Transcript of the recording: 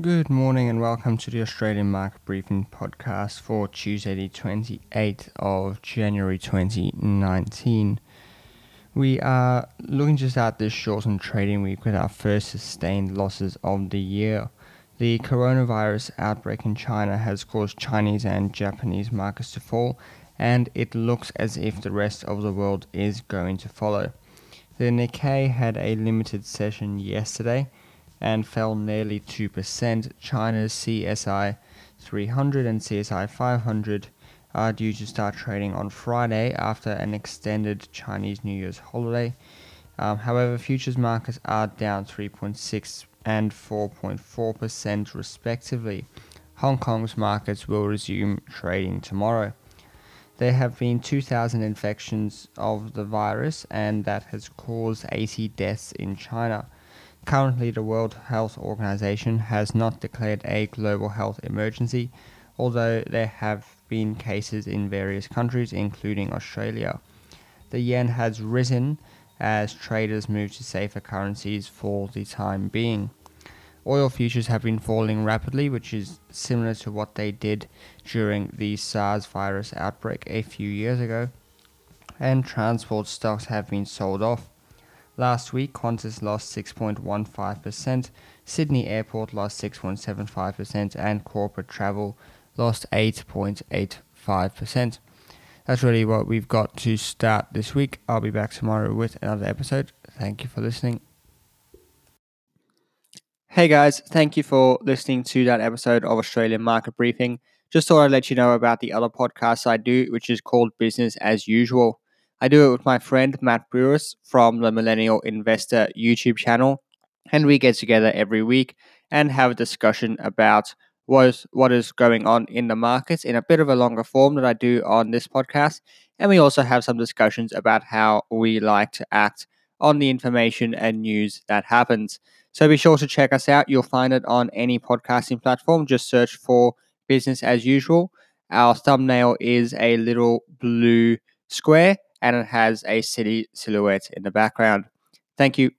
Good morning and welcome to the Australian Market Briefing podcast for Tuesday, the 28th of January 2019. We are looking to start this shortened trading week with our first sustained losses of the year. The coronavirus outbreak in China has caused Chinese and Japanese markets to fall, and it looks as if the rest of the world is going to follow. The Nikkei had a limited session yesterday and fell nearly 2%. China's CSI 300 and CSI 500 are due to start trading on Friday after an extended Chinese New Year's holiday. Um, however, futures markets are down 3.6 and 4.4% respectively. Hong Kong's markets will resume trading tomorrow. There have been 2,000 infections of the virus, and that has caused 80 deaths in China. Currently, the World Health Organization has not declared a global health emergency, although there have been cases in various countries, including Australia. The yen has risen as traders move to safer currencies for the time being. Oil futures have been falling rapidly, which is similar to what they did during the SARS virus outbreak a few years ago. And transport stocks have been sold off. Last week, Qantas lost 6.15%, Sydney Airport lost 6.75%, and corporate travel lost 8.85%. That's really what we've got to start this week. I'll be back tomorrow with another episode. Thank you for listening. Hey guys, thank you for listening to that episode of Australian Market Briefing. Just thought I'd let you know about the other podcast I do, which is called Business as Usual. I do it with my friend Matt Brewers from the Millennial Investor YouTube channel, and we get together every week and have a discussion about what is, what is going on in the markets in a bit of a longer form that I do on this podcast. And we also have some discussions about how we like to act on the information and news that happens. So be sure to check us out. You'll find it on any podcasting platform. Just search for business as usual. Our thumbnail is a little blue square and it has a city silhouette in the background. Thank you.